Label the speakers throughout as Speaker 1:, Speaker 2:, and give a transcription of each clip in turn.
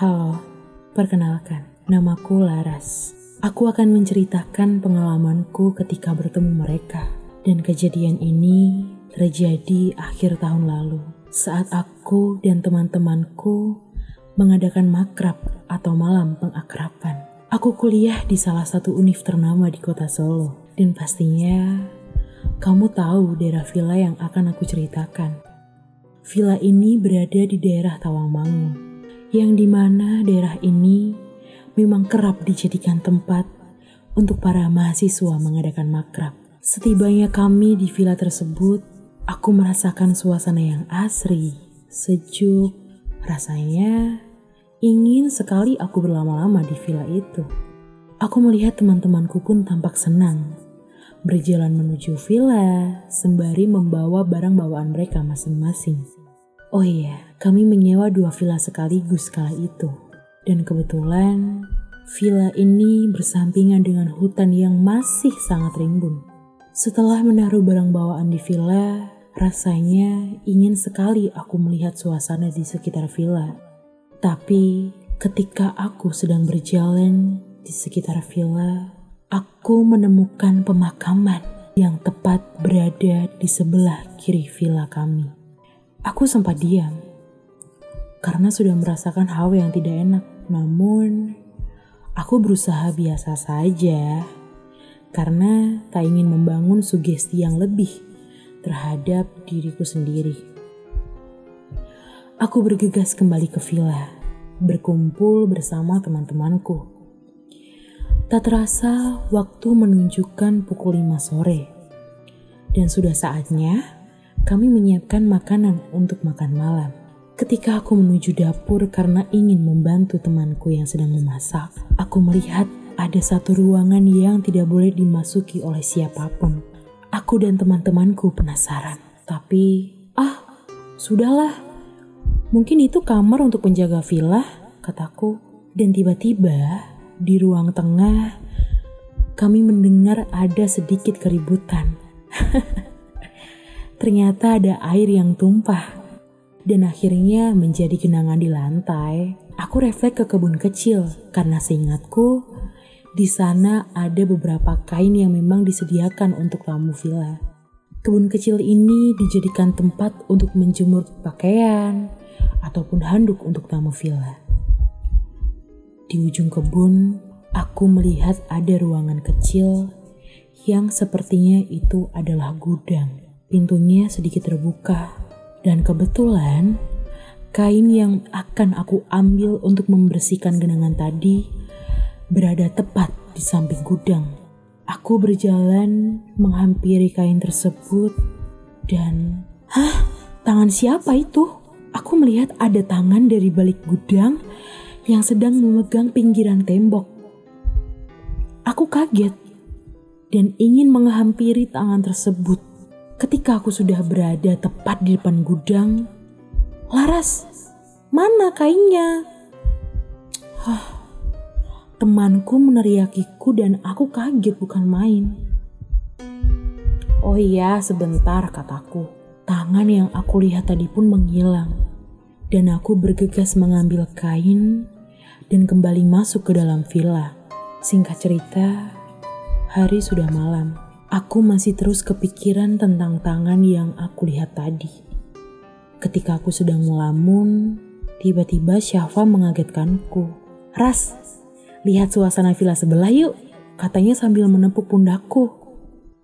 Speaker 1: Halo, perkenalkan, namaku Laras. Aku akan menceritakan pengalamanku ketika bertemu mereka. Dan kejadian ini terjadi akhir tahun lalu, saat aku dan teman-temanku mengadakan makrab atau malam pengakraban. Aku kuliah di salah satu univ ternama di kota Solo, dan pastinya kamu tahu daerah villa yang akan aku ceritakan. Villa ini berada di daerah Tawangmangu, yang di mana daerah ini memang kerap dijadikan tempat untuk para mahasiswa mengadakan makrab. Setibanya kami di villa tersebut, aku merasakan suasana yang asri, sejuk, rasanya ingin sekali aku berlama-lama di villa itu. Aku melihat teman-temanku pun tampak senang berjalan menuju villa sembari membawa barang bawaan mereka masing-masing. Oh iya, kami menyewa dua villa sekaligus kala itu. Dan kebetulan villa ini bersampingan dengan hutan yang masih sangat rimbun. Setelah menaruh barang bawaan di villa, rasanya ingin sekali aku melihat suasana di sekitar villa. Tapi ketika aku sedang berjalan di sekitar villa, aku menemukan pemakaman yang tepat berada di sebelah kiri villa kami. Aku sempat diam karena sudah merasakan hal yang tidak enak. Namun, aku berusaha biasa saja karena tak ingin membangun sugesti yang lebih terhadap diriku sendiri. Aku bergegas kembali ke villa, berkumpul bersama teman-temanku Tak terasa waktu menunjukkan pukul 5 sore. Dan sudah saatnya kami menyiapkan makanan untuk makan malam. Ketika aku menuju dapur karena ingin membantu temanku yang sedang memasak, aku melihat ada satu ruangan yang tidak boleh dimasuki oleh siapa pun. Aku dan teman-temanku penasaran, tapi ah, sudahlah. Mungkin itu kamar untuk penjaga villa, kataku. Dan tiba-tiba di ruang tengah, kami mendengar ada sedikit keributan. Ternyata ada air yang tumpah dan akhirnya menjadi genangan di lantai. Aku refleks ke kebun kecil karena seingatku di sana ada beberapa kain yang memang disediakan untuk tamu villa. Kebun kecil ini dijadikan tempat untuk menjemur pakaian ataupun handuk untuk tamu villa. Di ujung kebun, aku melihat ada ruangan kecil yang sepertinya itu adalah gudang. Pintunya sedikit terbuka, dan kebetulan kain yang akan aku ambil untuk membersihkan genangan tadi berada tepat di samping gudang. Aku berjalan menghampiri kain tersebut dan, hah, tangan siapa itu? Aku melihat ada tangan dari balik gudang yang sedang memegang pinggiran tembok. Aku kaget dan ingin menghampiri tangan tersebut. Ketika aku sudah berada tepat di depan gudang, Laras, mana kainnya? Hah, temanku meneriakiku dan aku kaget bukan main. Oh iya, sebentar kataku. Tangan yang aku lihat tadi pun menghilang dan aku bergegas mengambil kain dan kembali masuk ke dalam villa. Singkat cerita, hari sudah malam. Aku masih terus kepikiran tentang tangan yang aku lihat tadi. Ketika aku sedang melamun, tiba-tiba Syafa mengagetkanku. Ras, lihat suasana villa sebelah yuk, katanya sambil menepuk pundakku.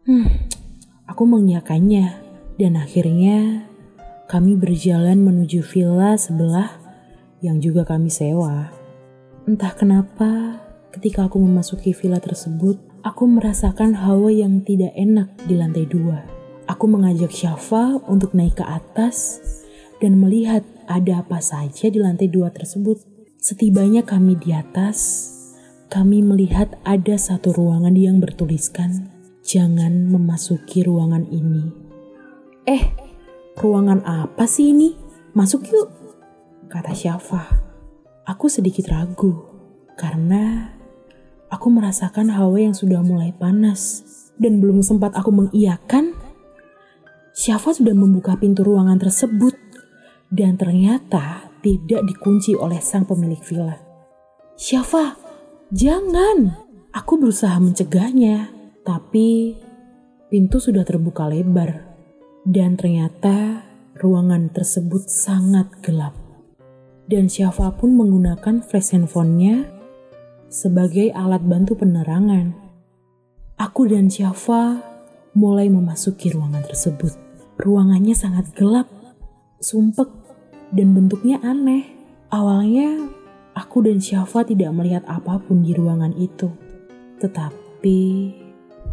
Speaker 1: Hmm, aku mengiyakannya dan akhirnya kami berjalan menuju villa sebelah yang juga kami sewa. Entah kenapa, ketika aku memasuki villa tersebut, aku merasakan hawa yang tidak enak di lantai dua. Aku mengajak Syafa untuk naik ke atas dan melihat ada apa saja di lantai dua tersebut. Setibanya kami di atas, kami melihat ada satu ruangan yang bertuliskan, "Jangan memasuki ruangan ini." Eh, Ruangan apa sih ini? Masuk yuk, kata Syafa. Aku sedikit ragu karena aku merasakan hawa yang sudah mulai panas dan belum sempat aku mengiyakan. Syafa sudah membuka pintu ruangan tersebut dan ternyata tidak dikunci oleh sang pemilik villa. Syafa, jangan! Aku berusaha mencegahnya, tapi pintu sudah terbuka lebar. Dan ternyata ruangan tersebut sangat gelap. Dan Syafa pun menggunakan flash handphonenya sebagai alat bantu penerangan. Aku dan Syafa mulai memasuki ruangan tersebut. Ruangannya sangat gelap, sumpek, dan bentuknya aneh. Awalnya aku dan Syafa tidak melihat apa pun di ruangan itu. Tetapi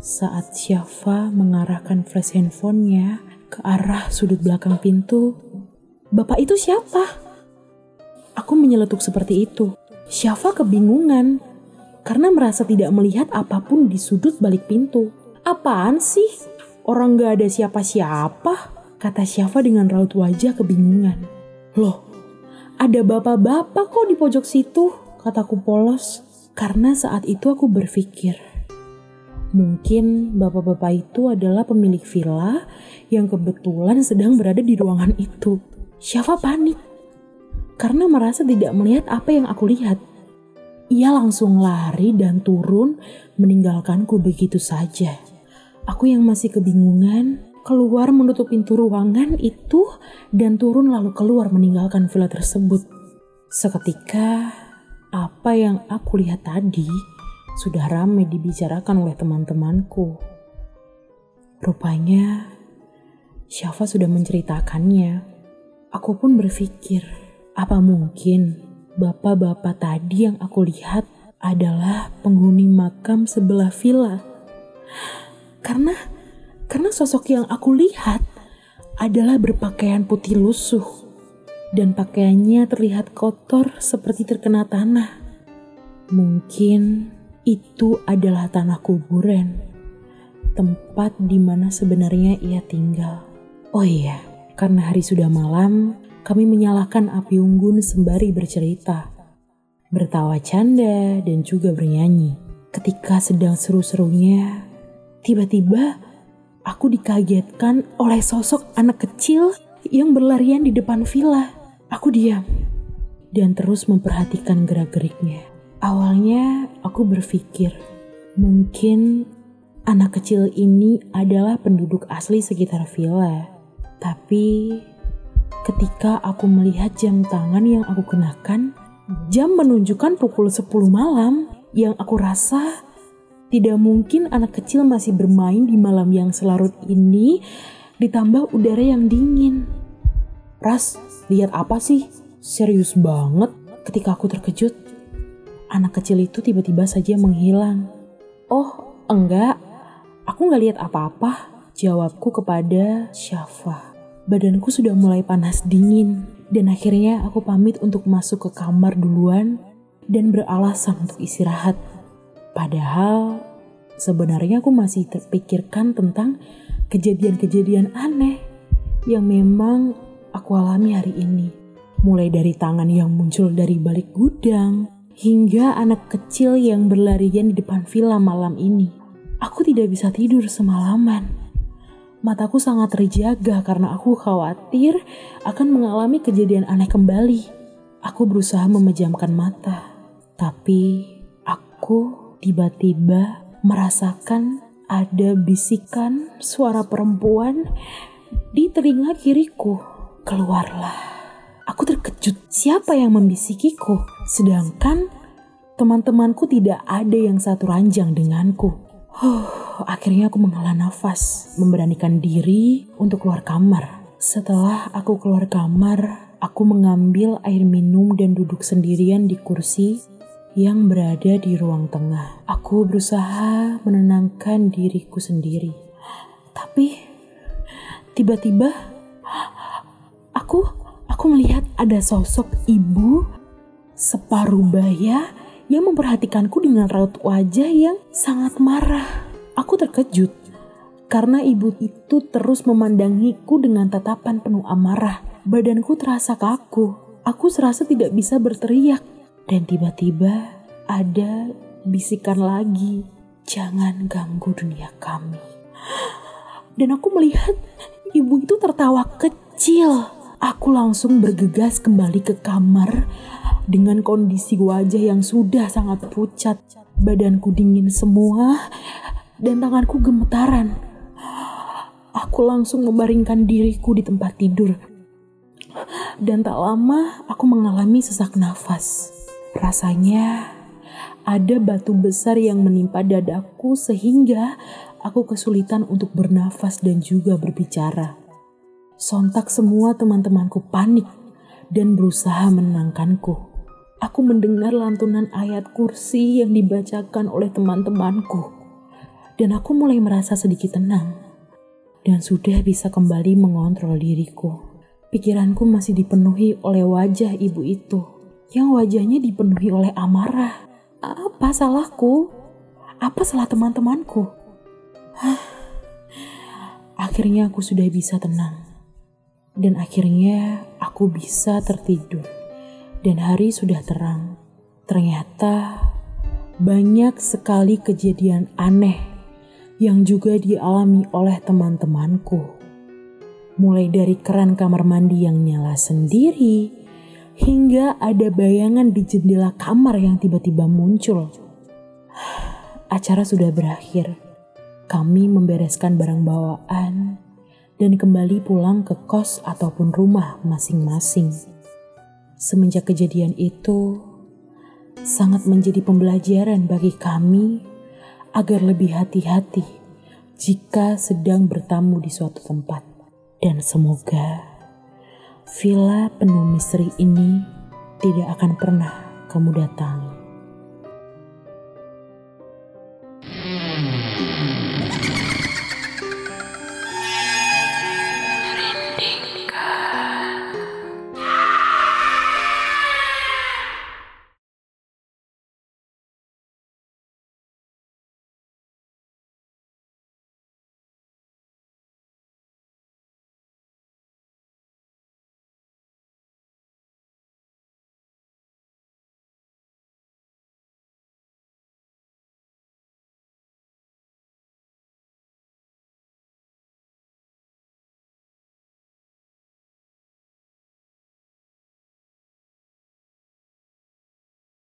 Speaker 1: saat Syafa mengarahkan flash handphonenya ke arah sudut belakang pintu, Bapak itu siapa? Aku menyeletuk seperti itu. Syafa kebingungan karena merasa tidak melihat apa pun di sudut balik pintu. Apaan sih? Orang gak ada siapa-siapa, kata Syafa dengan raut wajah kebingungan. Loh, ada bapak-bapak kok di pojok situ, kataku polos. Karena saat itu aku berpikir, mungkin bapak-bapak itu adalah pemilik villa yang kebetulan sedang berada di ruangan itu. Syafa panik karena merasa tidak melihat apa yang aku lihat. Ia langsung lari dan turun meninggalkanku begitu saja. Aku yang masih kebingungan keluar menutup pintu ruangan itu dan turun lalu keluar meninggalkan villa tersebut. Seketika apa yang aku lihat tadi sudah ramai dibicarakan oleh teman-temanku. Rupanya Syafa sudah menceritakannya. Aku pun berpikir, apa mungkin bapak-bapak tadi yang aku lihat adalah penghuni makam sebelah villa? Karena karena sosok yang aku lihat adalah berpakaian putih lusuh dan pakaiannya terlihat kotor seperti terkena tanah. Mungkin itu adalah tanah kuburan, tempat di mana sebenarnya ia tinggal. Oh iya, karena hari sudah malam, kami menyalakan api unggun sembari bercerita, bertawa canda, dan juga bernyanyi. Ketika sedang seru-serunya, tiba-tiba aku dikagetkan oleh sosok anak kecil yang berlarian di depan villa. Aku diam dan terus memperhatikan gerak-geriknya. Awalnya aku berpikir, mungkin anak kecil ini adalah penduduk asli sekitar villa. Tapi Ketika aku melihat jam tangan yang aku kenakan, jam menunjukkan pukul 10 malam yang aku rasa tidak mungkin anak kecil masih bermain di malam yang selarut ini ditambah udara yang dingin. Ras, lihat apa sih? Serius banget ketika aku terkejut. Anak kecil itu tiba-tiba saja menghilang. Oh, enggak. Aku nggak lihat apa-apa. Jawabku kepada Syafa. Badanku sudah mulai panas dingin dan akhirnya aku pamit untuk masuk ke kamar duluan dan beralasan untuk istirahat. Padahal sebenarnya aku masih terpikirkan tentang kejadian-kejadian aneh yang memang aku alami hari ini. Mulai dari tangan yang muncul dari balik gudang, hingga anak kecil yang berlarian di depan villa malam ini. Aku tidak bisa tidur semalaman mataku sangat terjaga karena aku khawatir akan mengalami kejadian aneh kembali. Aku berusaha memejamkan mata, tapi aku tiba-tiba merasakan ada bisikan suara perempuan di telinga kiriku. Keluarlah. Aku terkejut siapa yang membisikiku, sedangkan teman-temanku tidak ada yang satu ranjang denganku. Huh, akhirnya aku menghela nafas, memberanikan diri untuk keluar kamar. Setelah aku keluar kamar, aku mengambil air minum dan duduk sendirian di kursi yang berada di ruang tengah. Aku berusaha menenangkan diriku sendiri. Tapi tiba-tiba aku aku melihat ada sosok ibu separuh baya yang memperhatikanku dengan raut wajah yang sangat marah. Aku terkejut karena ibu itu terus memandangiku dengan tatapan penuh amarah. Badanku terasa kaku. Aku serasa tidak bisa berteriak. Dan tiba-tiba ada bisikan lagi. Jangan ganggu dunia kami. Dan aku melihat ibu itu tertawa kecil. Aku langsung bergegas kembali ke kamar dengan kondisi wajah yang sudah sangat pucat. Badanku dingin semua dan tanganku gemetaran. Aku langsung membaringkan diriku di tempat tidur. Dan tak lama aku mengalami sesak nafas. Rasanya ada batu besar yang menimpa dadaku sehingga aku kesulitan untuk bernafas dan juga berbicara. Sontak semua teman-temanku panik dan berusaha menenangkanku. Aku mendengar lantunan ayat kursi yang dibacakan oleh teman-temanku. Dan aku mulai merasa sedikit tenang. Dan sudah bisa kembali mengontrol diriku. Pikiranku masih dipenuhi oleh wajah ibu itu. Yang wajahnya dipenuhi oleh amarah. Apa salahku? Apa salah teman-temanku? Akhirnya aku sudah bisa tenang. Dan akhirnya aku bisa tertidur. Dan hari sudah terang. Ternyata banyak sekali kejadian aneh yang juga dialami oleh teman-temanku. Mulai dari keran kamar mandi yang nyala sendiri, hingga ada bayangan di jendela kamar yang tiba-tiba muncul. Acara sudah berakhir. Kami membereskan barang bawaan dan kembali pulang ke kos ataupun rumah masing-masing. Semenjak kejadian itu, sangat menjadi pembelajaran bagi kami agar lebih hati-hati jika sedang bertamu di suatu tempat. Dan semoga villa penuh misteri ini tidak akan pernah kamu datangi.